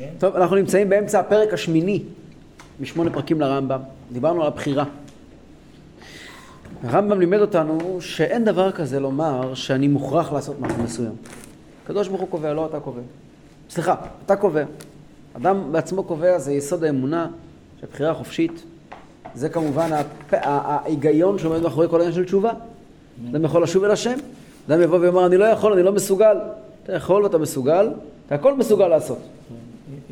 כן? טוב, אנחנו נמצאים באמצע הפרק השמיני משמונה פרקים לרמב"ם. דיברנו על הבחירה. הרמב"ם לימד אותנו שאין דבר כזה לומר שאני מוכרח לעשות משהו מסוים. הקדוש ברוך הוא קובע, לא אתה קובע. סליחה, אתה קובע. אדם בעצמו קובע, זה יסוד האמונה, שהבחירה חופשית. זה כמובן הפ... ההיגיון שעומד מאחורי כל העניין של תשובה. אדם יכול לשוב אל השם, אדם יבוא ויאמר, אני לא יכול, אני לא מסוגל. אתה יכול ואתה מסוגל, אתה הכל מסוגל לעשות.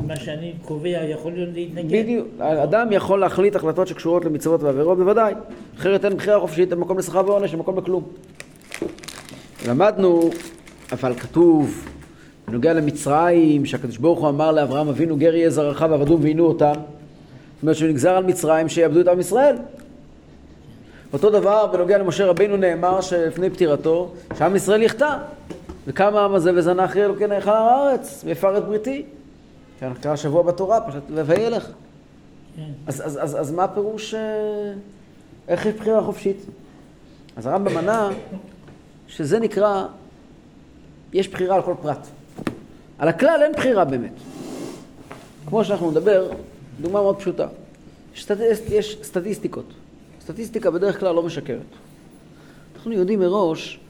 מה שאני קובע יכול להיות להתנגד. בדיוק. אדם יכול להחליט החלטות שקשורות למצוות ועבירות, בוודאי. אחרת אין בחירה חופשית, אין מקום לשכר ועונש, אין מקום לכלום. למדנו, אבל כתוב, בנוגע למצרים, שהקדוש ברוך הוא אמר לאברהם אבינו גר יהיה זרעך ועבדום ועינו אותם. זאת אומרת שהוא נגזר על מצרים שיעבדו את עם ישראל. אותו דבר בנוגע למשה רבינו נאמר שלפני פטירתו, שעם ישראל יחטא. וקם העם הזה וזנח אלוקי נאכל הארץ, ויפר את בריתי. כן, קרא שבוע בתורה, פשוט וילך. כן. אז, אז, אז, אז מה הפירוש, אה, איך יש בחירה חופשית? אז הרמב"ם ענה שזה נקרא, יש בחירה על כל פרט. על הכלל אין בחירה באמת. כמו שאנחנו נדבר, דוגמה מאוד פשוטה. יש, סטטיסט, יש סטטיסטיקות. סטטיסטיקה בדרך כלל לא משקרת. אנחנו יודעים מראש,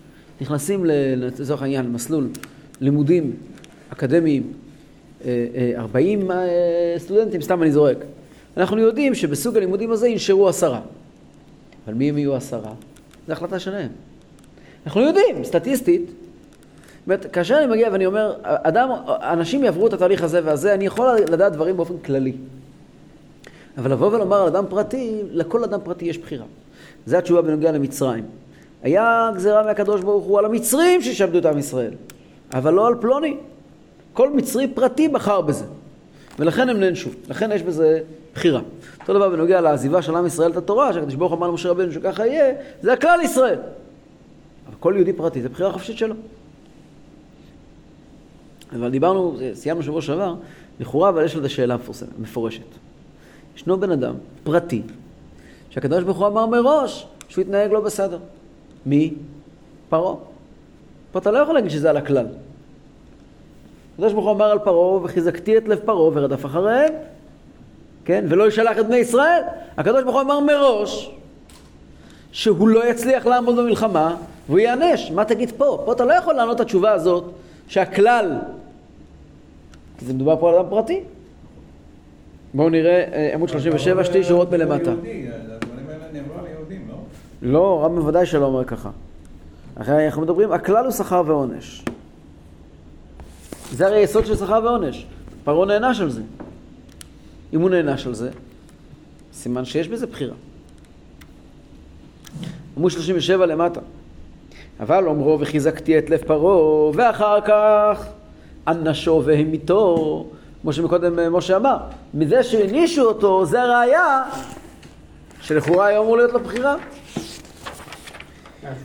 נכנסים לצורך העניין למסלול לימודים אקדמיים, 40 אה, סטודנטים, סתם אני זורק. אנחנו יודעים שבסוג הלימודים הזה ינשרו עשרה. אבל מי הם יהיו עשרה? זו החלטה שלהם. אנחנו יודעים, סטטיסטית, אומרת, כאשר אני מגיע ואני אומר, אדם, אנשים יעברו את התהליך הזה והזה, אני יכול לדעת דברים באופן כללי. אבל לבוא ולומר על אדם פרטי, לכל אדם פרטי יש בחירה. זו התשובה בנוגע למצרים. היה גזירה מהקדוש ברוך הוא על המצרים שישעבדו את עם ישראל, אבל לא על פלוני. כל מצרי פרטי בחר בזה, ולכן הם נענשו. לכן יש בזה בחירה. אותו דבר בנוגע לעזיבה של עם ישראל את התורה, שהקדוש ברוך הוא אמר למשה רבנו שככה יהיה, זה הכלל ישראל. אבל כל יהודי פרטי זה בחירה חופשית שלו. אבל דיברנו, סיימנו שבוע שעבר, לכאורה, אבל יש לזה שאלה מפורשת. ישנו בן אדם פרטי, שהקדוש ברוך הוא אמר מראש שהוא יתנהג לא בסדר. מי? פרעה. פה אתה לא יכול להגיד שזה על הכלל. הקדוש ברוך הוא אמר על פרעה, וחיזקתי את לב פרעה ורדף אחריהם, כן? ולא ישלח את בני ישראל. הקדוש ברוך הוא אמר מראש שהוא לא יצליח לעמוד במלחמה והוא ייענש. מה תגיד פה? פה אתה לא יכול לענות את התשובה הזאת שהכלל, כי זה מדובר פה על אדם פרטי. בואו נראה אה, עמוד 37, שתי שורות מלמטה. לא? לא, רב בוודאי שלא אומר ככה. אחרי אנחנו מדברים, הכלל הוא שכר ועונש. זה הרי יסוד של שכר ועונש. פרעה נענש על זה. אם הוא נענש על זה, סימן שיש בזה בחירה. עמוד 37 למטה. אבל אומרו וחיזקתי את לב פרעה, ואחר כך אנשו והמיתו, כמו שמקודם אה, משה אמר. מזה שהענישו אותו, זה הראייה שלכאורה היה אמור להיות לו בחירה.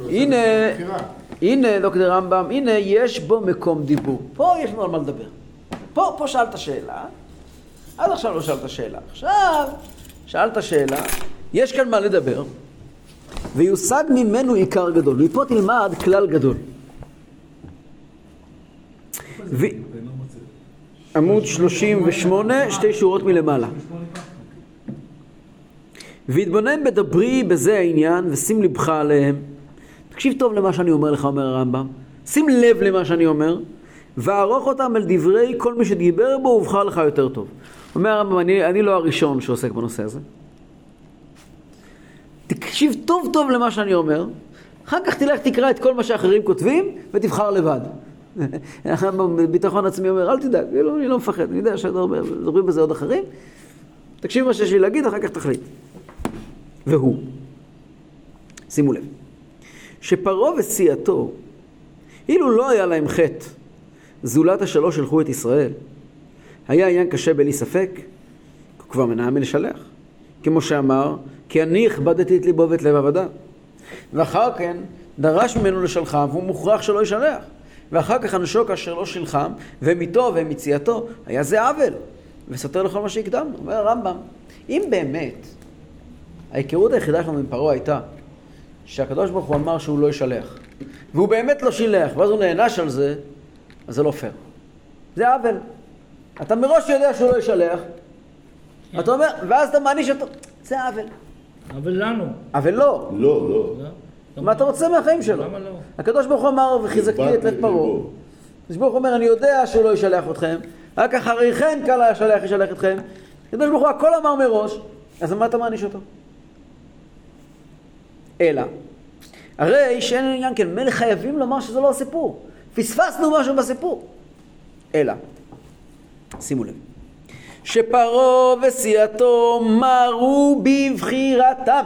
הנה, הנה, דוקטור רמב"ם, הנה יש בו מקום דיבור. פה יש לנו על מה לדבר. פה, פה שאלת שאלה, עד עכשיו לא שאלת שאלה. עכשיו שאלת שאלה, יש כאן מה לדבר, ויושג ממנו עיקר גדול. מפה תלמד כלל גדול. ו... עמוד 38, שתי שורות מלמעלה. והתבונן בדברי בזה העניין, ושים לבך עליהם. תקשיב טוב למה שאני אומר לך, אומר הרמב"ם. שים לב למה שאני אומר, וערוך אותם אל דברי כל מי שדיבר בו, ובחר לך יותר טוב. אומר הרמב"ם, אני, אני לא הראשון שעוסק בנושא הזה. תקשיב טוב טוב למה שאני אומר, אחר כך תלך תקרא את כל מה שאחרים כותבים, ותבחר לבד. ביטחון עצמי אומר, אל תדאג, לא, אני לא מפחד, אני יודע שדברים בזה עוד אחרים. תקשיב מה שיש לי להגיד, אחר כך תחליט. והוא, שימו לב, שפרעה וסיעתו, אילו לא היה להם חטא, זולת השלוש שלחו את ישראל, היה עניין קשה בלי ספק, הוא כבר מנעה מלשלח. כמו שאמר, כי אני הכבדתי את ליבו ואת לב עבדה. ואחר כן דרש ממנו לשלחם, והוא מוכרח שלא ישלח. ואחר כך ענשו כאשר לא שילחם, ומיתו ומציאתו, היה זה עוול, וסותר לכל מה שהקדמנו. אומר הרמב"ם, אם באמת ההיכרות היחידה שלנו עם פרעה הייתה שהקדוש ברוך הוא אמר שהוא לא ישלח, והוא באמת לא שילח, ואז הוא נענש על זה, אז זה לא פייר. זה עוול. אתה מראש יודע שהוא לא ישלח, אתה אומר, ואז אתה מעניש אותו, זה עוול. אבל לנו. אבל לא, לא, לא. לא? מה אתה רוצה מהחיים שלו? למה לא? הקדוש ברוך הוא אמר, וחיזקתי את לב פרעה. הקדוש ברוך הוא אומר, אני יודע שהוא לא ישלח אתכם, רק אחרי כן קל השלח ישלח אתכם. הקדוש ברוך הוא הכל אמר מראש, אז מה אתה מעניש אותו? אלא, הרי שאין עניין כן, מילא חייבים לומר שזה לא הסיפור. פספסנו משהו בסיפור. אלא, שימו לב, שפרעה וסיעתו מרו בבחירתם.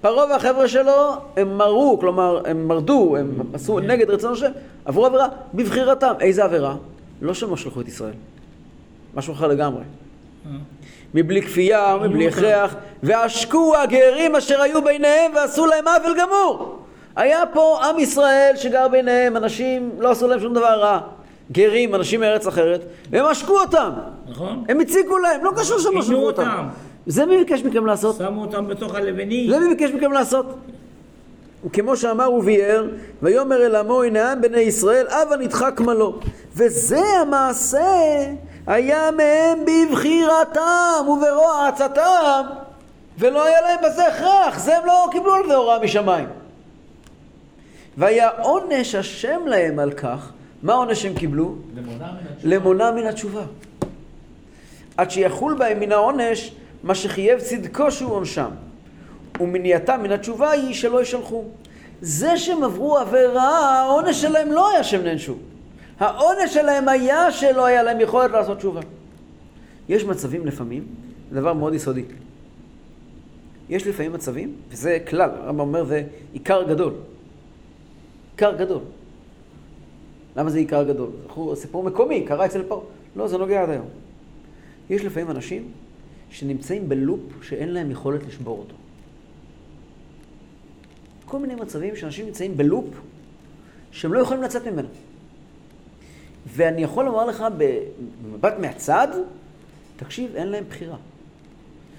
פרעה והחבר'ה שלו, הם מרו, כלומר, הם מרדו, הם עשו נגד רצון השם, עברו עבירה בבחירתם. איזה עבירה? לא שהם לא שלחו את ישראל. משהו אחר לגמרי. מבלי כפייה ומבלי הכרח, ועשקו הגרים אשר היו ביניהם ועשו להם עוול גמור. היה פה עם ישראל שגר ביניהם, אנשים לא עשו להם שום דבר רע. גרים, אנשים מארץ אחרת, והם עשקו אותם. נכון? הם הציקו להם, לא קשור שהם עינו שלחו אותם. אותם. זה מי ביקש מכם לעשות? שמו אותם בתוך הלבנים. זה מי ביקש מכם לעשות? וכמו שאמר וביאר, ויאמר אל עמו הנה העם בני ישראל, הבה נדחק מלו. וזה המעשה היה מהם בבחירתם וברוע עצתם, ולא היה להם בזה הכרח, זה הם לא קיבלו על זה הוראה משמיים. והיה עונש השם להם על כך, מה העונש שהם קיבלו? למונע מן התשובה. עד שיחול בהם מן העונש מה שחייב צדקו שהוא עונשם. ומניעתם מן התשובה היא שלא ישלחו. זה שהם עברו עבירה, העונש שלהם לא היה שהם נענשו. העונש שלהם היה שלא היה להם יכולת לעשות תשובה. יש מצבים לפעמים, זה דבר מאוד יסודי. יש לפעמים מצבים, וזה כלל, הרמב"ם אומר זה עיקר גדול. עיקר גדול. למה זה עיקר גדול? זה סיפור מקומי, קרה אצל פרעה. לא, זה נוגע עד היום. יש לפעמים אנשים שנמצאים בלופ שאין להם יכולת לשבור אותו. כל מיני מצבים שאנשים נמצאים בלופ שהם לא יכולים לצאת ממנו. ואני יכול לומר לך במבט מהצד, תקשיב, אין להם בחירה.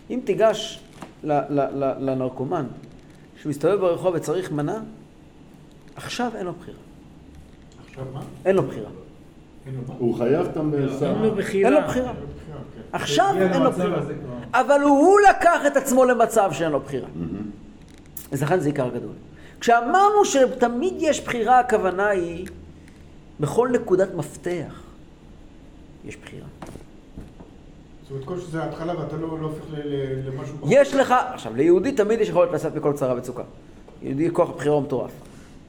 אם תיגש ל- ל- ל- לנרקומן שמסתובב ברחוב וצריך מנה, עכשיו אין לו בחירה. עכשיו מה? אין לו בחירה. הוא חייב את המסע. אין לו בחירה. בחירה. אין לו בחירה. עכשיו אין לו בחירה. אבל הוא, הוא לקח את עצמו למצב שאין לו בחירה. אז לכן זה עיקר גדול. כשאמרנו שתמיד יש בחירה, הכוונה היא, בכל נקודת מפתח יש בחירה. זאת אומרת, כל שזה התחלה ואתה לא לא הופך למשהו... יש לך, עכשיו, ליהודי תמיד יש יכולת לצאת מכל צרה וצוקה. יהודי כוח הבחירה הוא מטורף.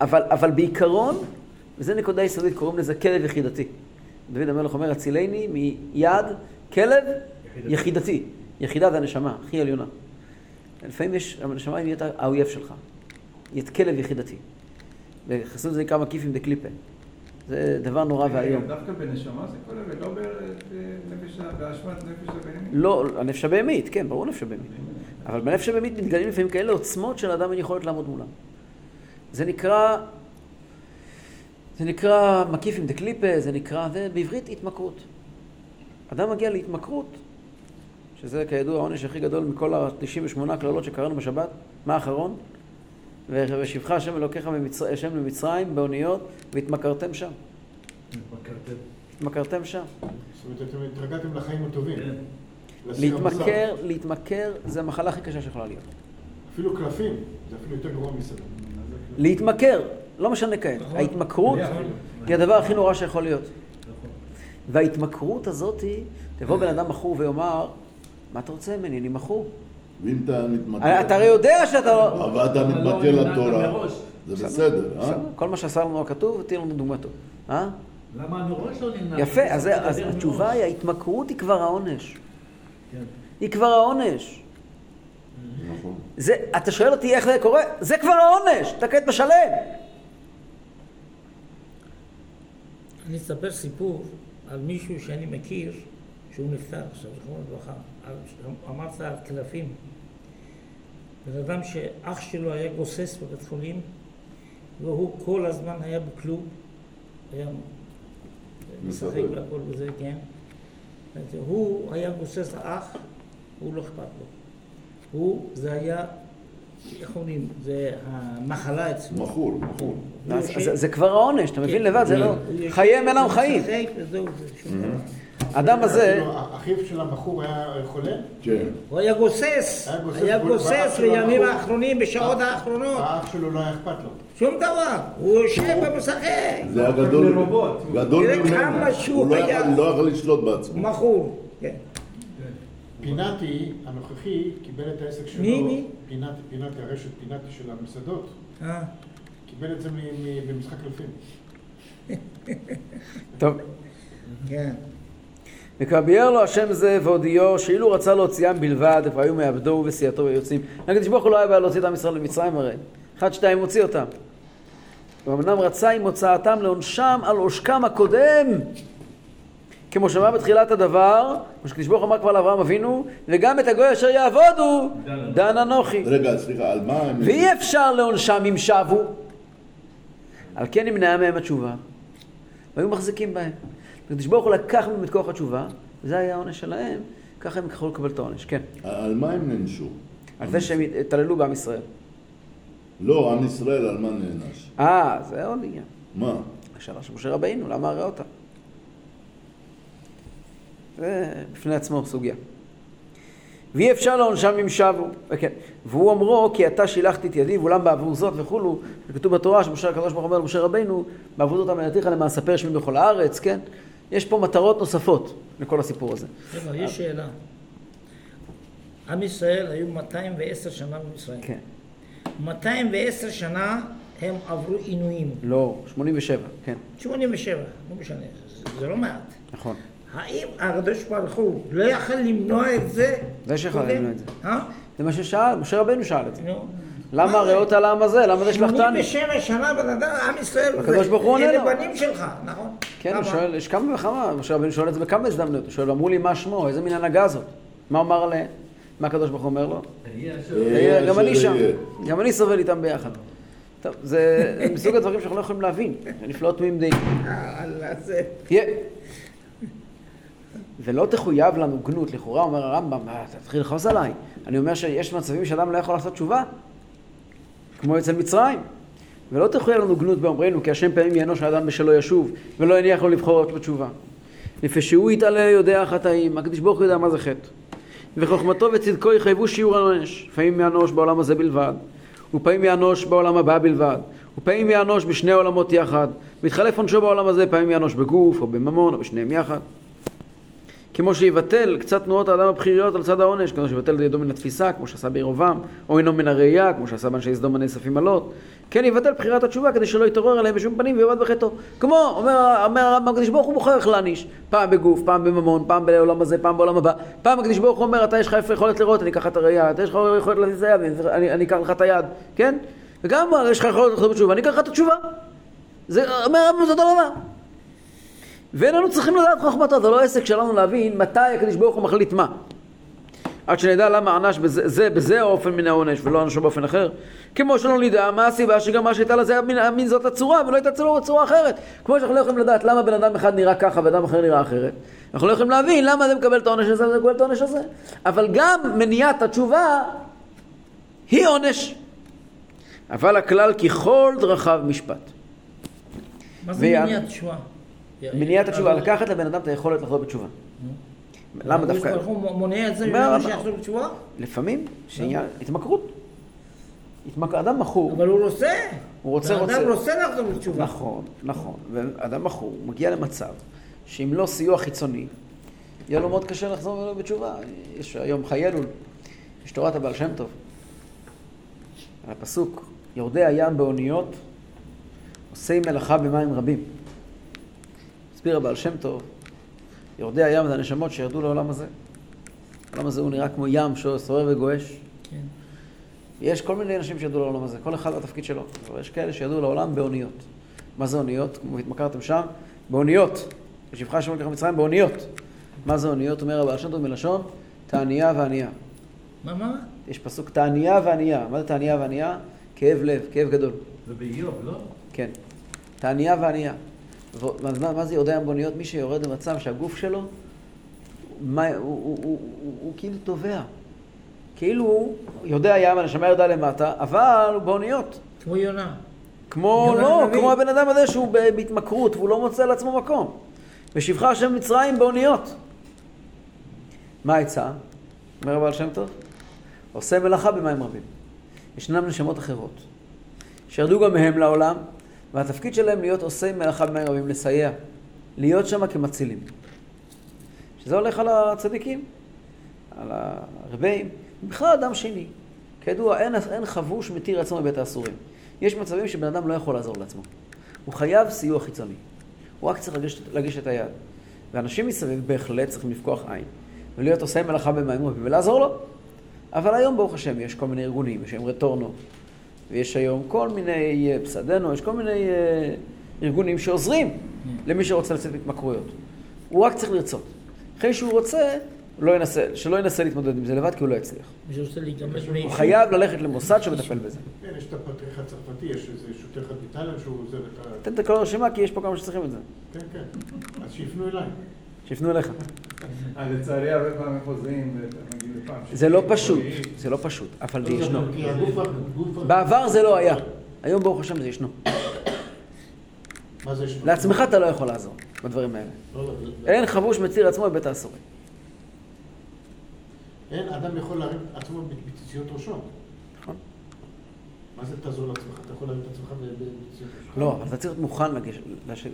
אבל, אבל בעיקרון, וזו נקודה יסודית, קוראים לזה כלב יחידתי. דוד המלך אומר, הצילני מיד כלב יחידתי. יחידה זה הנשמה, הכי עליונה. לפעמים יש, הנשמה היא נהיית האויב שלך. נהיית כלב יחידתי. בחסידות זה נקרא מקיף עם דקליפה. זה דבר נורא ואיום. דווקא בנשמה זה כל הלב, לא בנפש, באשמת נפש הבהמית. לא, הנפש הבהמית, כן, ברור נפש הבהמית. אבל בנפש הבהמית מתגלים לפעמים כאלה עוצמות שלאדם אין יכולת לעמוד מולם. זה נקרא, זה נקרא מקיף עם דקליפה, זה נקרא, זה בעברית התמכרות. אדם מגיע להתמכרות, שזה כידוע העונש הכי גדול מכל ה-98 קללות שקראנו בשבת, מה האחרון? ושבחה השם אלוקיך. השם למצרים באוניות והתמכרתם שם. התמכרתם שם. זאת אומרת, אתם התרגלתם לחיים הטובים. הבשר. להתמכר, להתמכר זה המחלה הכי קשה שיכולה להיות. אפילו קלפים, זה אפילו יותר גרוע מסביב. להתמכר, לא משנה כעת. ההתמכרות היא הדבר הכי נורא שיכול להיות. וההתמכרות הזאת, תבוא בן אדם מכור ויאמר, מה אתה רוצה ממני? אני מכור. ואם אתה מתמכר... אתה הרי יודע שאתה לא... אבל אתה מתמכר לתורה, זה בסדר, אה? כל מה שעשה לנו הכתוב, תהיה לנו דוגמתו. אה? למה אני מראש לא נמנע? יפה, אז התשובה. היא, ההתמכרות היא כבר העונש. כן. היא כבר העונש. נכון. זה, אתה שואל אותי איך זה קורה? זה כבר העונש, אתה כעת משלם. אני אספר סיפור על מישהו שאני מכיר, שהוא נפטר עכשיו, זכרונו לברכה. אמרת על קלפים. בן אדם שאח שלו היה גוסס בבית חולים, והוא כל הזמן היה בכלוב, היה משחק. והכל וזה, כן. אז הוא היה גוסס האח, הוא לא אכפת לו. הוא, זה היה, איך אומרים, זה המחלה אצלו. מכור, מכור. זה כבר העונש, אתה מבין כן, לבד, זה לא... חייהם אינם הוא חיים. משחק וזהו, זה שום דבר. האדם הזה, כאילו, אחיו של הבחור היה חולה? כן. הוא היה גוסס, היה גוסס, בימים. האחרונים, בשעות האחרונות. האח שלו לא היה אכפת לו. שום דבר, הוא יושב ומשחק. זה היה גדול. גדול ממנו. שהוא הוא לא. יכול- לא לשלוט בעצמו. מכור. כן. פינתי הנוכחי קיבל את העסק שלו. מי, מי? פינתי, פינתי, הרשת פינתי של המסעדות. אה. קיבל את זה במשחק קלפים. טוב, כן. וכבייר לו השם זה והודיעו שאילו רצה להוציאם בלבד, והיו מעבדו ובסיעתו ויוצאים. הקדוש ברוך הוא לא היה בעיה להוציא את עם ישראל למצרים הרי. אחד, שתיים, הוציא אותם. ואמנם רצה עם הוצאתם לעונשם על עושקם הקודם. כמו שאמר בתחילת הדבר, כמו שקדוש ברוך אמר כבר לאברהם אבינו, וגם את הגוי אשר יעבודו, דן אנוכי. רגע, סליחה, על מה הם... ואי אפשר לעונשם אם שבו. על כן נמנעה מהם התשובה, והיו מחזיקים בהם. הקדוש ברוך הוא לקח מהם את כוח התשובה, וזה היה העונש שלהם, ככה הם יכלו לקבל את העונש, כן. על מה הם נענשו? על זה שהם התעללו בעם ישראל. לא, עם ישראל על מה נענש? אה, זה עוד עניין. מה? השאלה של משה רבינו, למה הראה אותה? זה בפני עצמו סוגיה. ואי אפשר לעונשם אם שבו, כן. והוא אומרו כי אתה שילחתי את ידי ואולם בעבור זאת וכולו, כתוב בתורה שמשה הקדוש ברוך הוא אומר למשה רבינו, בעבור זאת אמרתיך למען ספר שמי בכל הארץ, כן? יש פה מטרות נוספות לכל הסיפור הזה. רגע, יש שאלה. עם ישראל היו 210 שנה במצרים. כן. 210 שנה הם עברו עינויים. לא, 87, כן, 87, לא משנה, זה- זה לא מעט. נכון. האם הקדוש ברוך הוא לא יכל למנוע את זה? זה שיכול? למנוע את זה. אה? זה מה ששאל, משה רבינו שאל את זה. נו. למה זה? אותה לעם הזה? למה זה שלחתני? 87 שנה בן אדם, עם ישראל, אלה. בנים שלך, נכון? כן, הוא? שואל, יש כמה וכמה, משה רבינו שואל את זה בכמה הזדמנויות. הוא שואל, אמרו לי מה שמו, איזה מין הנהגה זאת? מה אמר עליהם? מה הקדוש ברוך הוא אומר לו? גם אני שם. גם אני סובל איתם ביחד. טוב, זה מסוג הדברים שאנחנו לא יכולים להבין, נפלאות דעים. זה... תהיה. ולא תחויב לנו גנות, לכאורה אומר הרמב"ם, תתחיל לכעוס עליי. אני אומר שיש מצבים שאדם לא יכול לעשות תשובה, כמו אצל מצרים. ולא תחויב לנו גנות באומרנו, כי השם פעמים יענוש האדם בשלא ישוב, ולא יניח לו לבחור בתשובה. לפי שהוא יתעלה יודע חטאים, הקדוש ברוך הוא יודע מה זה חטא. וחוכמתו וצדקו יחייבו שיעור העונש, פעמים יענוש בעולם הזה בלבד, ופעמים יענוש בעולם הבא בלבד, ופעמים יענוש בשני העולמות יחד, מתחלף עונשו בעולם הזה, פעמים יענוש בגוף או בממון או בשניהם יחד. כמו שיבטל קצת תנועות האדם הבכיריות על צד העונש, כמו שיבטל את ידו מן התפיסה, כמו שעשה בירובעם, או אינו מן הראייה, כמו שעשה באנשי סדום הנאספים עלות. כן יבטל בחירת התשובה כדי שלא יתעורר עליהם בשום פנים ויאבד בחטאו. כמו, אומר, אומר הרמב"ם, הקדוש ברוך הוא בוחר איך להעניש. פעם בגוף, פעם בממון, פעם בעולם הזה, פעם בעולם הבא. פעם הקדוש ברוך הוא אומר, אתה יש לך יכולת לראות, אני אקח את הראייה, אתה יש לך יכולת להזיז את היד, אני, אני אקח לך את היד, כן? וגם יש לך יכולת לחזור בתשובה, אני אקח לך את התשובה. זה אומר הרמב"ם זה אותו דבר. ואין לנו צריכים לדעת חוכמתו, זה לא עסק שלנו להבין מתי הקדוש ברוך הוא מחליט מה. עד שנדע למה ענש בזה, זה, בזה האופן מן העונש ולא ענשו באופן אחר. כמו שלא נדע מה הסיבה שגם מה שהייתה לזה מן, מן זאת הצורה ולא הייתה צורה בצורה אחרת. כמו שאנחנו לא יכולים לדעת למה בן אדם אחד נראה ככה ואדם אחר נראה אחרת. אנחנו לא יכולים להבין למה זה מקבל את העונש הזה וזה מקבל את העונש הזה. אבל גם מניעת התשובה היא עונש. אבל הכלל ככל דרכיו משפט. מה זה ויה- מניעת תשובה? מניעת התשובה, אז- לקחת לבן אדם את היכולת לחזור בתשובה. למה הקדוש דווקא? ברוך הוא מונע את זה ממנו הרמב"ם. שיחזור בתשובה? לפעמים, שנייה, התמכרות. התמכ... אדם מכור, אבל הוא רוצה. הוא רוצה, רוצה. האדם רוצה לחזור בתשובה. נכון, נכון. ואדם מכור מגיע למצב שאם לא סיוע חיצוני, יהיה לו מאוד קשה לחזור בתשובה. יש היום חיילול, יש תורת הבעל שם טוב. על הפסוק, יורדי הים באוניות, עושי מלאכה במים רבים. הסביר הבעל שם טוב, יורדי הים זה הנשמות שירדו לעולם הזה. העולם הזה הוא נראה כמו ים שסורר וגועש. כן. יש כל מיני אנשים שירדו לעולם הזה, כל אחד והתפקיד שלו. אבל יש כאלה שירדו לעולם באוניות. מה זה אוניות? כמו התמכרתם שם? באוניות. בשבחה השם לקח מצרים באוניות. מה זה אוניות? אומר הבעל שם טוב מלשון תענייה וענייה. מה, מה? יש פסוק תענייה וענייה. מה זה תענייה וענייה? כאב לב, כאב גדול. ובאיוב, לא? כן. תענייה וענייה. ו- מה, מה, זה יורדי ים באוניות? מי שיורד למצב שהגוף שלו, מה, הוא, הוא, הוא, הוא, הוא, הוא כאילו טובע. כאילו הוא יודע ים, הנשמה ירדה למטה, אבל הוא באוניות. כמו יונה. כמו, לא, הנביא. כמו הבן אדם הזה שהוא בהתמכרות והוא לא מוצא לעצמו מקום. ושיבך השם מצרים באוניות. מה העצה? אומר הבעל שם טוב, עושה מלאכה במים רבים. ישנם נשמות אחרות, שירדו גם מהם לעולם, והתפקיד שלהם להיות עושי מלאכה במים רבים, לסייע, להיות שם כמצילים. שזה הולך על הצדיקים, על הרבים, בכלל אדם שני. כידוע, אין, אין חבוש מתיר עצמו מבית האסורים. יש מצבים שבן אדם לא יכול לעזור לעצמו. הוא חייב סיוע חיצוני. הוא רק צריך להגיש את היד. ואנשים מסביב בהחלט צריכים לפקוח עין. ולהיות עושה מלאכה במים רבים ולעזור לו. אבל היום, ברוך השם, יש כל מיני ארגונים, יש היום רטורנו, ויש היום כל מיני, אה, פסדנו, יש כל מיני אה, ארגונים שעוזרים למי שרוצה לצאת מהתמכרויות. הוא רק צריך לרצות. אחרי שהוא רוצה, לא ינסה, שלא ינסה להתמודד עם זה לבד, כי הוא לא יצליח. הוא. חייב ללכת למוסד שמטפל בזה. כן, יש את הפטריך הצרפתי, יש איזה שוטר אחד בתאילנד שהוא עוזב את ה... תן את כל הרשימה, כי יש פה כמה שצריכים את זה. כן, כן. אז שיפנו אליי. שיפנו אליך. אה, לצערי הרבה פעמים חוזרים. זה לא פשוט, זה לא פשוט, אבל זה ישנו. בעבר זה לא היה. היום, ברוך השם, זה ישנו. מה זה יש? לעצמך אתה לא יכול לעזור בדברים האלה. לא, לא, אין חבוש מציר עצמו בבית האסורים. אין אדם יכול להרים את עצמו בציציות ראשו. נכון. מה זה תעזור לעצמך? אתה יכול להרים את עצמך ב- בציציות ראשו? לא, אבל אתה צריך להיות מוכן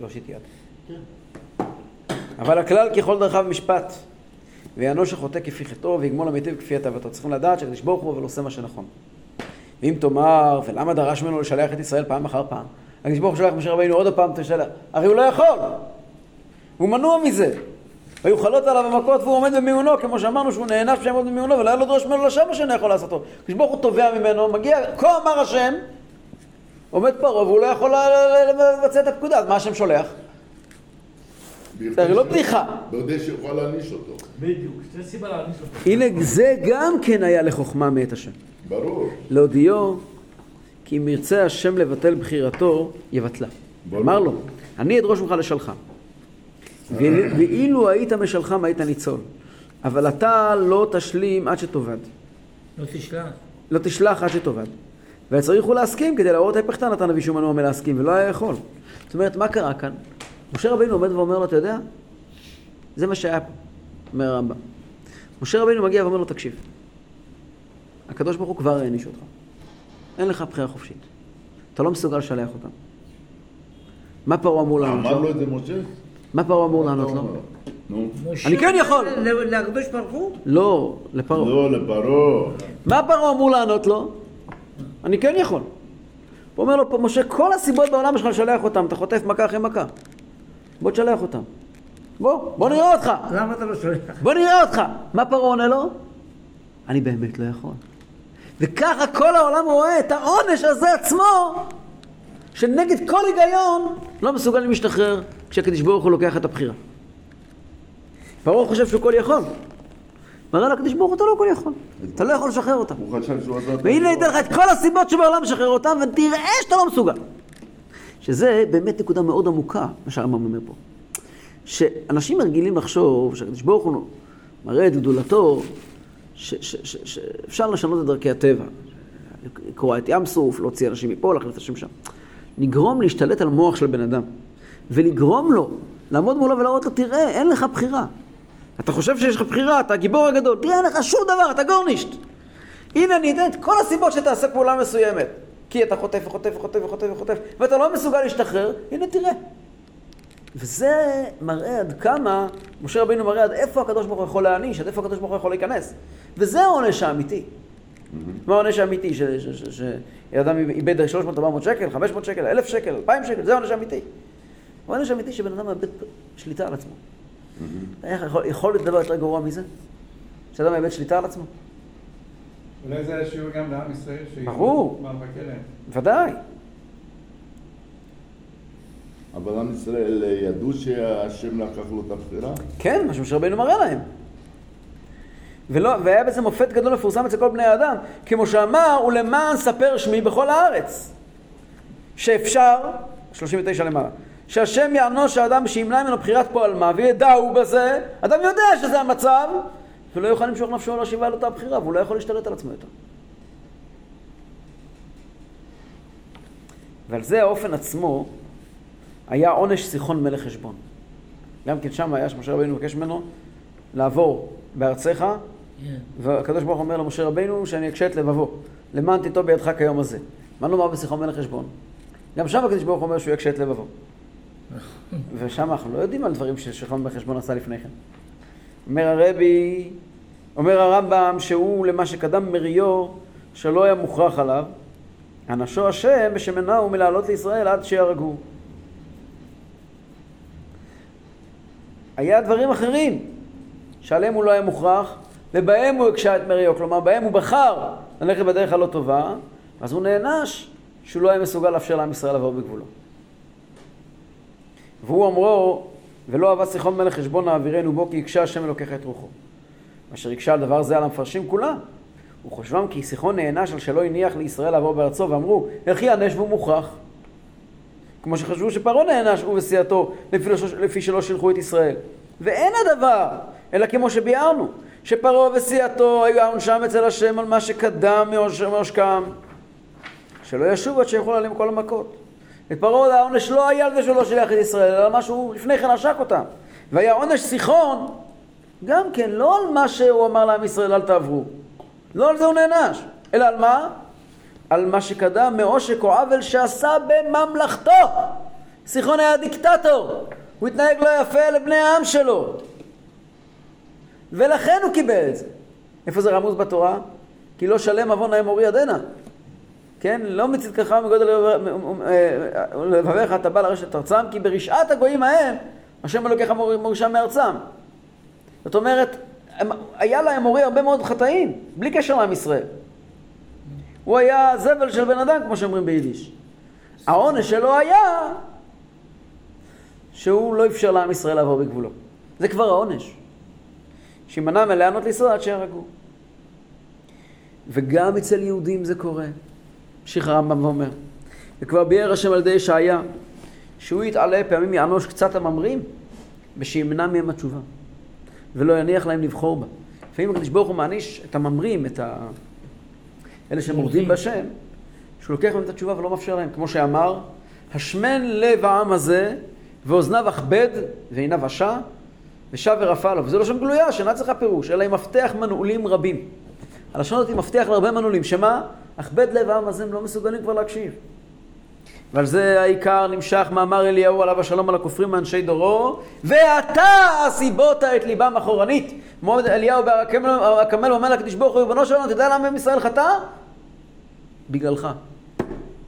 להושיט יד. כן. אבל הכלל ככל דרכיו משפט. ויענוש החוטא כפי חטאו ויגמול המיטיב כפי הטבתו. צריכים לדעת שהקדוש ברוך הוא אבל עושה מה שנכון. ואם תאמר, ולמה דרש ממנו לשלח את ישראל פעם אחר פעם? הקדוש ברוך הוא שלח משה רבינו עוד פעם תשלח. הרי הוא לא יכול. הוא מנוע מזה. היו חלות עליו המכות והוא עומד במיונו, כמו שאמרנו שהוא נענש שיעמוד במיונו, ולא היה לו דרוש ממנו לשם מה שאינו יכול לעשותו. הקדוש ברוך הוא תובע ממנו, מגיע, כה אמר השם, עומד פרעה והוא לא יכול לבצע את הפקודה, אז מה השם שולח? זה הרי לא בדיחה. בכדי שיוכל להעניש אותו. בדיוק, זה סיבה להעניש אותו. הנה זה גם כן היה לחוכמה מאת השם. ברור. להודיעו כי אם ירצה השם לבטל בחירתו, יבטלה. ברור. אמר לו, אני אדרוש ממך לשלחה. ואילו- היית משלחם היית ניצול. אבל אתה לא תשלים עד שתאבד. לא תשלח. לא תשלח עד שתאבד. והצריך הוא להסכים כדי להראות ההפך נתן אבי שהוא מנוע מלהסכים, ולא היה יכול. זאת אומרת, מה קרה כאן? משה רבינו עומד ואומר לו, אתה יודע? זה מה שהיה פה, אומר הרמב"ם. משה רבינו מגיע ואומר לו, תקשיב, הקדוש ברוך הוא כבר העניש אותך. אין לך בחירה חופשית. אתה לא מסוגל לשלח אותם. מה פרעה אמור לענות אמר לו? לו את זה משה? מה פרעה אמור לענות לו? אני כן יכול. לקדוש ברוך הוא? לא, לפרעה. לא, לפרעה. מה פרעה אמור לענות לו? אני כן יכול. הוא אומר לו פה, משה, כל הסיבות בעולם שלך לשלח אותם, אתה חוטף מכה אחרי מכה. בוא תשלח אותם. בוא, בוא נראה אותך. למה אתה לא שולח? בוא נראה אותך. מה פרעה עונה לו? אני באמת לא יכול. וככה כל העולם רואה את העונש הזה עצמו, שנגד כל היגיון לא מסוגל להשתחרר כשהקדוש ברוך הוא לוקח את הבחירה. פרעה חושב שהוא כל יכול. מראה לקדוש ברוך הוא אתה לא כל יכול. אתה לא יכול לשחרר אותם. והנה ניתן לך את כל הסיבות שבעולם לשחרר אותם, ותראה שאתה לא מסוגל. שזה באמת נקודה מאוד עמוקה, מה שהרמב"ם אומר פה. שאנשים רגילים לחשוב שהקדוש ברוך הוא מראה את גדולתו, שאפשר לשנות את דרכי הטבע. לקרוע את ים סוף, להוציא אנשים מפה, להחליף אנשים שם. לגרום להשתלט על מוח של בן אדם, ולגרום לו לעמוד מולו ולהראות לו, תראה, אין לך בחירה. אתה חושב שיש לך בחירה, אתה הגיבור הגדול, תראה, אין לך שום דבר, אתה גורנישט. הנה אני אתן את כל הסיבות שתעשה פעולה מסוימת. כי אתה חוטף וחוטף וחוטף וחוטף וחוטף, ואתה לא מסוגל להשתחרר, הנה תראה. וזה מראה עד כמה, משה רבינו מראה עד איפה הקדוש ברוך הוא יכול להעניש, עד איפה הקדוש ברוך הוא יכול להיכנס. וזה העונש האמיתי. מה העונש האמיתי? שאדם איבד 300-400 שקל, 500 שקל, 1,000 שקל, 2,000 שקל, זה העונש האמיתי. העונש האמיתי שבן אדם מאבד שליטה על עצמו. איך יכול, יכול להיות דבר יותר גרוע מזה? שאדם מאבד שליטה על עצמו? אולי זה היה שיעור גם לעם ישראל, ברור. ודאי. אבל עם ישראל ידעו שהשם לקח לו את הבחירה? כן, מה שמשה רבינו מראה להם. ולא, והיה בזה מופת גדול מפורסם אצל כל בני האדם, כמו שאמר, ולמען ספר שמי בכל הארץ. שאפשר, 39 למעלה, שהשם יענוש האדם שימנע ממנו בחירת פועל מה, וידעו בזה, אדם יודע שזה המצב, ולא יוכל למשוך נפשו להשיבה על אותה בחירה, והוא לא יכול להשתלט על עצמו יותר. ועל זה האופן עצמו היה עונש סיחון מלך חשבון. גם כן שם היה שמשה רבינו מבקש ממנו לעבור בארצך, כן. והקדוש ברוך אומר למשה רבינו שאני אקשה את לבבו, למען תיטוב בידך כיום הזה. מה לומר בשיחו מלך חשבון? גם שם הקדוש ברוך אומר שהוא יקשה את לבבו. ושם אנחנו לא יודעים על דברים ששיחו מלך חשבון עשה לפני כן. אומר הרבי, אומר הרמב"ם שהוא למה שקדם מריו שלא היה מוכרח עליו, ענשו השם בשמנהו מלעלות לישראל עד שיהרגו. היה דברים אחרים שעליהם הוא לא היה מוכרח, ובהם הוא הקשה את מריו, כלומר בהם הוא בחר ללכת בדרך הלא טובה, אז הוא נענש שהוא לא היה מסוגל לאפשר לעם ישראל לעבור בגבולו. והוא אמרו, ולא אהבה שיחון מלך חשבון העבירנו בו כי הקשה השם אלוקיך את רוחו. אשר הקשה על דבר זה על המפרשים כולם. וחושבם כי שיחון נענש על שלא הניח לישראל לעבור בארצו, ואמרו, איך יענש והוא מוכרח? כמו שחשבו שפרעה נענש הוא וסיעתו לפי, לא, לפי שלא שילחו את ישראל. ואין הדבר, אלא כמו שביארנו, שפרעה וסיעתו היו עונשם אצל השם על מה שקדם מעושקם, שלא ישובו עד שיכול עליהם כל המכות. את פרעה העונש לא היה על זה שהוא לא שילח את ישראל, אלא על מה שהוא לפני כן עשק אותם. והיה עונש סיחון, גם כן, לא על מה שהוא אמר לעם ישראל אל תעברו. לא על זה הוא נענש, אלא על מה? על מה שקדם מעושק או עוול שעשה בממלכתו. סיחון היה דיקטטור, הוא התנהג לא יפה לבני העם שלו. ולכן הוא קיבל את זה. איפה זה רמוז בתורה? כי לא שלם עוון האמורי עדנה. כן? לא מצדקך מגודל לבביך אתה בא לרשת ארצם, כי ברשעת הגויים ההם, השם אלוקיך מורישם מארצם. זאת אומרת, היה לאמורי הרבה מאוד חטאים, בלי קשר לעם ישראל. הוא היה זבל של בן אדם, כמו שאומרים ביידיש. העונש שלו היה שהוא לא אפשר לעם ישראל לעבור בגבולו. זה כבר העונש. שימנע מלענות לישראל עד שיהרגו. וגם אצל יהודים זה קורה. המשיך הרמב"ם ואומר, וכבר ביאר השם על ידי ישעיה, שהוא יתעלה פעמים יענוש קצת הממרים, ושימנע מהם התשובה, ולא יניח להם לבחור בה. לפעמים הקדוש ברוך הוא מעניש את הממרים, את ה... אלה שמורדים בהשם, שהוא לוקח מהם את התשובה ולא מאפשר להם, כמו שאמר, השמן לב העם הזה, ואוזניו אכבד, ועיניו עשה, ושב ורפא לו. וזה לא שם גלויה, שאינה צריכה פירוש, אלא עם מפתח מנעולים רבים. הלשון הזאת היא מפתח להרבה מנעולים, שמה? אכבד לב העם הזה, הם לא מסוגלים כבר להקשיב. ועל זה העיקר נמשך מאמר אליהו עליו השלום על הכופרים מאנשי דורו, ואתה הסיבות את ליבם אחורנית. מועמד אליהו בהקמל אומר לקדוש ברוך הוא, ריבונו שלנו, אתה יודע למה עם ישראל חטא? בגללך.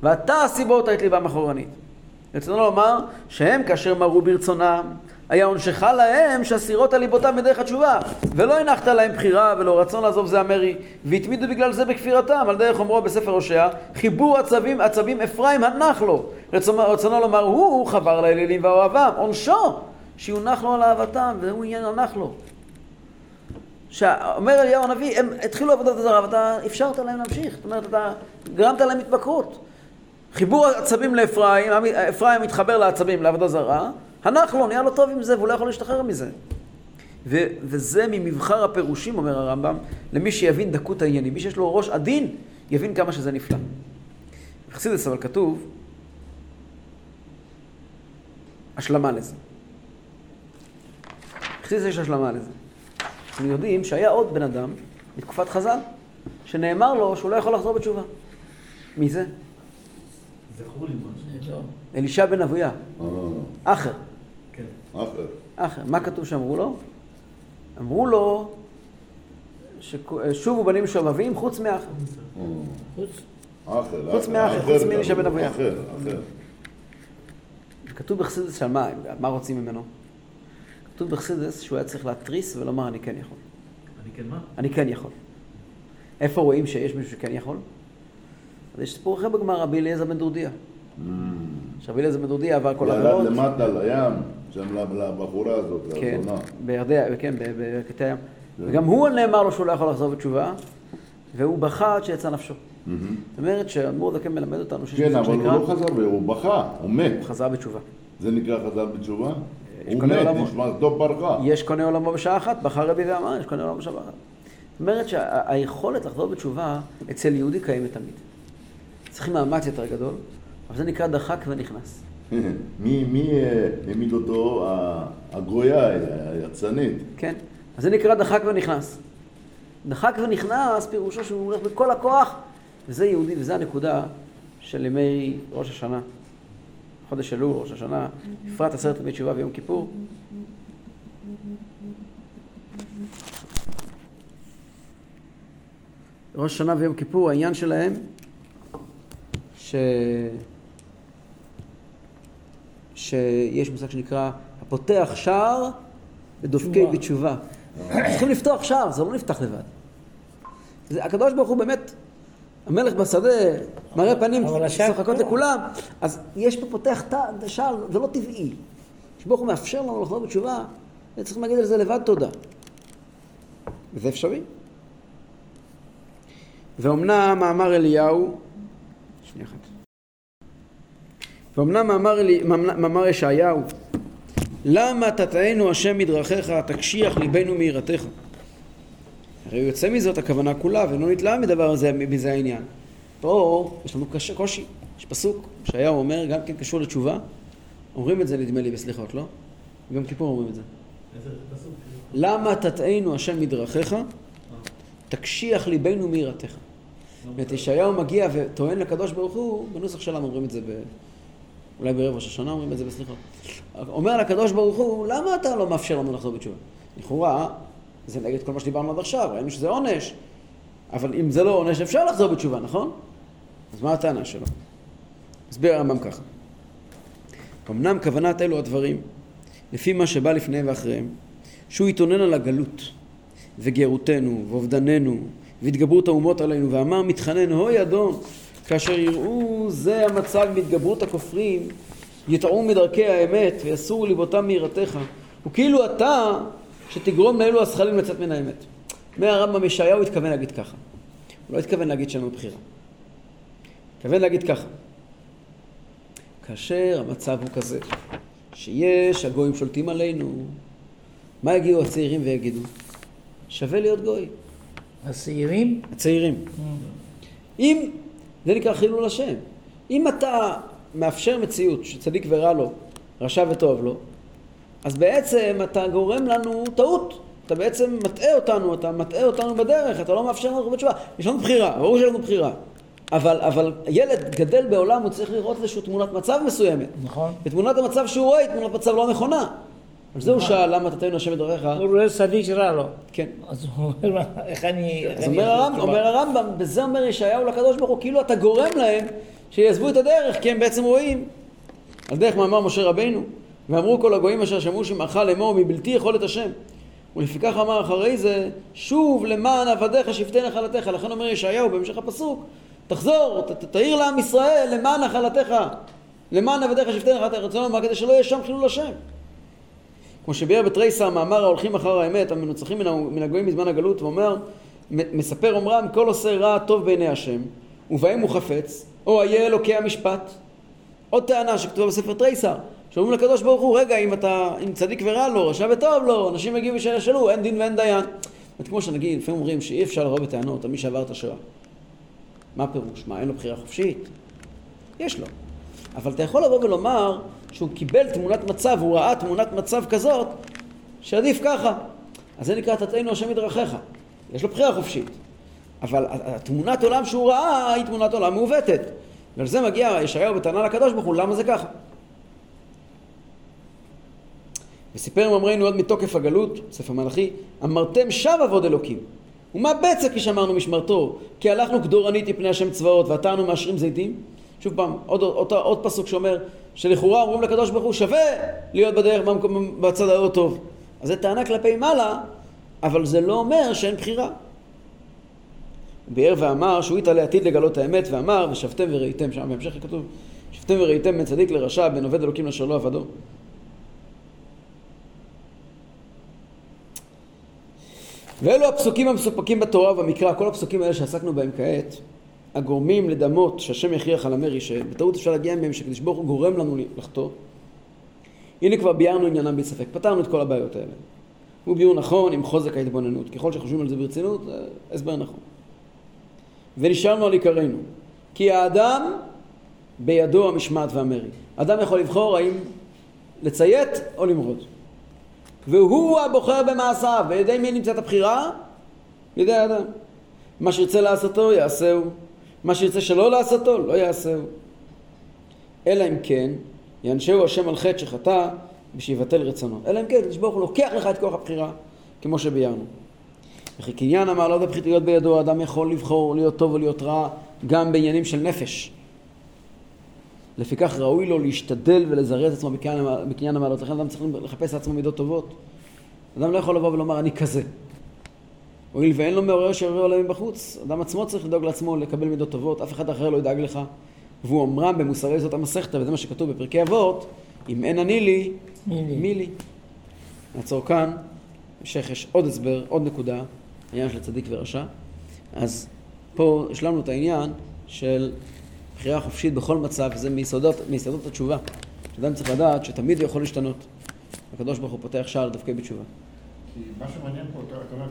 ואתה הסיבות את ליבם אחורנית. רצינו לומר שהם כאשר מרו ברצונם, היה עונשך להם שאסירות על ליבותם בדרך התשובה, ולא הנחת להם בחירה ולא רצון לעזוב זה המרי, והתמידו בגלל זה בכפירתם, על דרך אומרו בספר הושע, חיבור עצבים, עצבים אפרים הנח לו. רצונו, רצונו לומר, הוא חבר לאלילים ואוהבם, עונשו שיונח לו על אהבתם, והוא עניין הנח לו. שאומר אליהו הנביא, הם התחילו עבודת הזרה, ואתה אפשרת להם להמשיך. זאת אומרת, אתה גרמת להם התמכרות. חיבור עצבים לאפרים, אפרים מתחבר לעצבים לעבודה זרה, הנח לו, נהיה לו טוב עם זה, והוא לא יכול להשתחרר מזה. ו- וזה ממבחר הפירושים, אומר הרמב"ם, למי שיבין דקות העניינים. מי שיש לו ראש עדין, יבין כמה שזה נפלא. בחסידס אבל כתוב השלמה לזה. בחסידס יש השלמה לזה. אנחנו יודעים שהיה עוד בן אדם, בתקופת חז"ל, שנאמר לו שהוא לא יכול לחזור בתשובה. מי זה? זכור לי משהו. לא. אלישע בן אבויה, אה, אחר. אחר. אחר. מה כתוב שאמרו לו? אמרו לו ששובו בנים שובבים חוץ מאחר. אה, חוץ, אחר. חוץ מאחר, חוץ מאלישע בן אבויה. אחר, אחר. כתוב בחסידס של מה, מה רוצים ממנו? כתוב בחסידס שהוא היה צריך להתריס ולומר אני כן יכול. אני כן מה? אני כן יכול. איפה רואים שיש מישהו שכן יכול? אז יש סיפור אחר בגמרא, רבי אליעזר בן דורדיה. שרבי אליעזר בן דורדיה עבר כל ירד העבירות. למטה לים, שם לבחורה הזאת, כן, לאדונה. בירדיה, כן, בקטעי הים. וגם הוא נאמר לו שהוא לא יכול לחזור בתשובה, והוא בכה עד שיצא נפשו. זאת אומרת שהאדמו"ר זקן מלמד אותנו שיש כן, אבל הוא לא חזר, הוא בכה, הוא מת. הוא חזר בתשובה. זה נקרא חזר בתשובה? הוא מת. נשמתו פרחה. יש קונה עולמו בשעה אחת, בחר רבי ואמר, יש קונה עולמו בשעה אחת. זאת אומרת שהיכולת לחזור בתשובה אצל יהודי קיימת תמיד. צריכים מאמץ יותר גדול, אבל זה נקרא דחק ונכנס. מי מי, אה, העמיד אותו? הגויה, היצנית. כן? אז זה נקרא דחק ונכנס. דחק ונכנס, פירושו שהוא הולך בכל הכוח, וזה יהודי, וזה הנקודה של ימי ראש השנה. חודש אלול, ראש השנה, בפרט עשרת ימי תשובה ויום כיפור. ראש השנה ויום כיפור, העניין שלהם, ש... שיש מושג שנקרא הפותח שער ודופקי תשובה. בתשובה. צריכים לפתוח שער, זה לא נפתח לבד. זה, הקדוש ברוך הוא באמת, המלך בשדה, מראה פנים, צוחקות. לכולם, אז יש פה פותח שער, זה לא טבעי. כשברוך הוא מאפשר לנו לחזור בתשובה, צריכים להגיד על זה לבד תודה. וזה אפשרי. ואומנם מאמר אליהו, שנייה אחת. ואומנם מאמר, אלי, מאמר מאמר ישעיהו, למה תטענו השם מדרכיך, תקשיח ליבנו מיראתך. הרי יוצא מזאת הכוונה כולה, ולא נתלהב מדבר הזה, מזה העניין. פה יש לנו קשה, קושי, יש פסוק, ישעיהו אומר, גם כן קשור לתשובה, אומרים את זה נדמה לי בסליחות, לא? גם כיפור אומרים את זה. למה תטענו השם מדרכיך, תקשיח ליבנו מיראתך. זאת אומרת, ישעיהו מגיע וטוען לקדוש ברוך הוא, בנוסח שלנו אומרים את זה ב... אולי בערב ראש השנה אומרים את זה בסליחות. אומר לקדוש ברוך הוא, למה אתה לא מאפשר לנו לחזור בתשובה? לכאורה, זה נגד כל מה שדיברנו עד עכשיו, ראינו שזה עונש, אבל אם זה לא עונש, אפשר לחזור בתשובה, נכון? אז מה הטענה שלו? הסביר הרמב"ם ככה. אמנם כוונת אלו הדברים, לפי מה שבא לפניהם ואחריהם, שהוא יתאונן על הגלות וגרותנו ואובדננו והתגברות האומות עלינו ואמר מתחנן הוי אדון כאשר יראו זה המצב בהתגברות הכופרים יטעו מדרכי האמת ויסורו ליבותם מיראתך וכאילו אתה שתגרום לאלו הזכלים לצאת מן האמת. אומר הרמב"ם ישעיהו התכוון להגיד ככה הוא לא התכוון להגיד שאין לנו בחירה התכוון להגיד ככה כאשר המצב הוא כזה שיש הגויים שולטים עלינו מה יגידו הצעירים ויגידו? שווה להיות גוי. הצעירים, הצעירים. אם, זה נקרא חילול השם. אם אתה מאפשר מציאות שצדיק ורע לו, רשע וטוב לו, אז בעצם אתה גורם לנו טעות. אתה בעצם מטעה אותנו, אתה מטעה אותנו בדרך, אתה לא מאפשר לנו בתשובה. יש לנו בחירה, ברור שיש לנו בחירה. אבל, אבל ילד גדל בעולם, הוא צריך לראות איזושהי תמונת מצב מסוימת. נכון? ותמונת המצב שהוא רואה היא תמונת מצב לא נכונה. על זה הוא שאל, למה תתנו השם בדבריך? הוא רואה צדיק רע לו. כן. אז הוא אומר, "מה, איך אני... אז אומר, הרמב"ם, בזה אומר ישעיהו לקדוש ברוך הוא, כאילו אתה גורם להם שיעזבו את הדרך, כי הם בעצם רואים. על דרך מאמר משה רבינו, ואמרו כל הגויים אשר שמעו שמעך לאמור מבלתי יכול את השם. ולפיכך אמר אחרי זה, שוב למען עבדיך שבטי נחלתך. לכן אומר ישעיהו בהמשך הפסוק, תחזור, ת- ת- תעיר לעם ישראל למען נחלתך. למען עבדיך שבטי נחלתך. רוצה לומר, כדי שלא יהיה שם חילול השם. כמו שביאר בתריסר מאמר ההולכים אחר האמת המנוצחים מן הגויים בזמן הגלות ואומר מספר אומרם כל עושה רע טוב בעיני השם ובהם הוא חפץ או איה אלוקי המשפט עוד טענה שכתובה בספר תריסר שאומרים לקדוש ברוך הוא רגע אם אתה אם צדיק ורע לו רשע וטוב לו אנשים יגיעו וישאלו אין דין ואין דיין זאת כמו שנגיד לפעמים אומרים שאי אפשר לבוא בטענות על מי שעבר את השואה מה הפירוש? מה אין לו בחירה חופשית? יש לו אבל אתה יכול לבוא ולומר שהוא קיבל תמונת מצב, הוא ראה תמונת מצב כזאת, שעדיף ככה. אז זה נקרא תתנו השם מדרכיך. יש לו בחירה חופשית. אבל התמונת עולם שהוא ראה היא תמונת עולם מעוותת. ועל זה מגיע ישעיהו בטענה לקדוש ברוך הוא, למה זה ככה? וסיפר ממרנו עוד מתוקף הגלות, ספר מלאכי, אמרתם שב עבוד אלוקים. ומה בצע כי שמרנו משמרתו? כי הלכנו כדורנית מפני השם צבאות ועתרנו מאשרים זיתים? שוב פעם, עוד, עוד, עוד פסוק שאומר שלכאורה אומרים לקדוש ברוך הוא שווה להיות בדרך במקום, בצד הלא טוב. אז זה טענה כלפי מעלה, אבל זה לא אומר שאין בחירה. ביאר ואמר שהוא התעלה עתיד לגלות האמת ואמר ושבתם וראיתם, שם בהמשך כתוב שבתם וראיתם בין צדיק לרשע בין עובד אלוקים לאשר לא עבדו. ואלו הפסוקים המסופקים בתורה ובמקרא, כל הפסוקים האלה שעסקנו בהם כעת, הגורמים לדמות שהשם יכריח על המרי, שבטעות אפשר להגיע מהם שקדוש ברוך הוא גורם לנו לחטוא. הנה כבר ביארנו עניינם בלי ספק, פתרנו את כל הבעיות האלה. הוא ביאור נכון עם חוזק ההתבוננות, ככל שחושבים על זה ברצינות, זה הסבר נכון. ונשארנו על עיקרנו, כי האדם בידו המשמעת והמרי. אדם יכול לבחור האם לציית או למרוד. והוא הבוחר במעשיו, וידי מי נמצאת הבחירה? בידי האדם. מה שירצה לעשותו יעשהו, מה שירצה שלא לעשותו לא יעשהו. אלא אם כן יענשהו השם על חטא שחטא ושיבטל רצונו. אלא אם כן, הקדוש ברוך הוא לוקח לך את כוח הבחירה, כמו שביארנו. וכי קניין המעלות הבחיתיות בידו, האדם יכול לבחור להיות טוב או להיות רע גם בעניינים של נפש. לפיכך ראוי לו להשתדל ולזרז עצמו בקניין המעלות. לכן אדם צריך לחפש לעצמו מידות טובות. אדם לא יכול לבוא ולומר אני כזה. הואיל ואין לו מעורר שעורר עולמים בחוץ, אדם עצמו צריך לדאוג לעצמו לקבל מידות טובות, אף אחד אחר לא ידאג לך. והוא אומרם במוסרי זאת המסכתא, וזה מה שכתוב בפרקי אבות, אם אין אני לי, מי לי? נעצור כאן, המשך יש עוד הסבר, עוד נקודה, העניין של צדיק ורשע. אז פה השלמנו את העניין של בחירה חופשית בכל מצב, וזה מיסודות, מיסודות התשובה. אדם צריך לדעת שתמיד הוא יכול להשתנות. הקדוש ברוך הוא פותח שער דווקא בתשובה. כי מה שמעניין פה, אתה אומר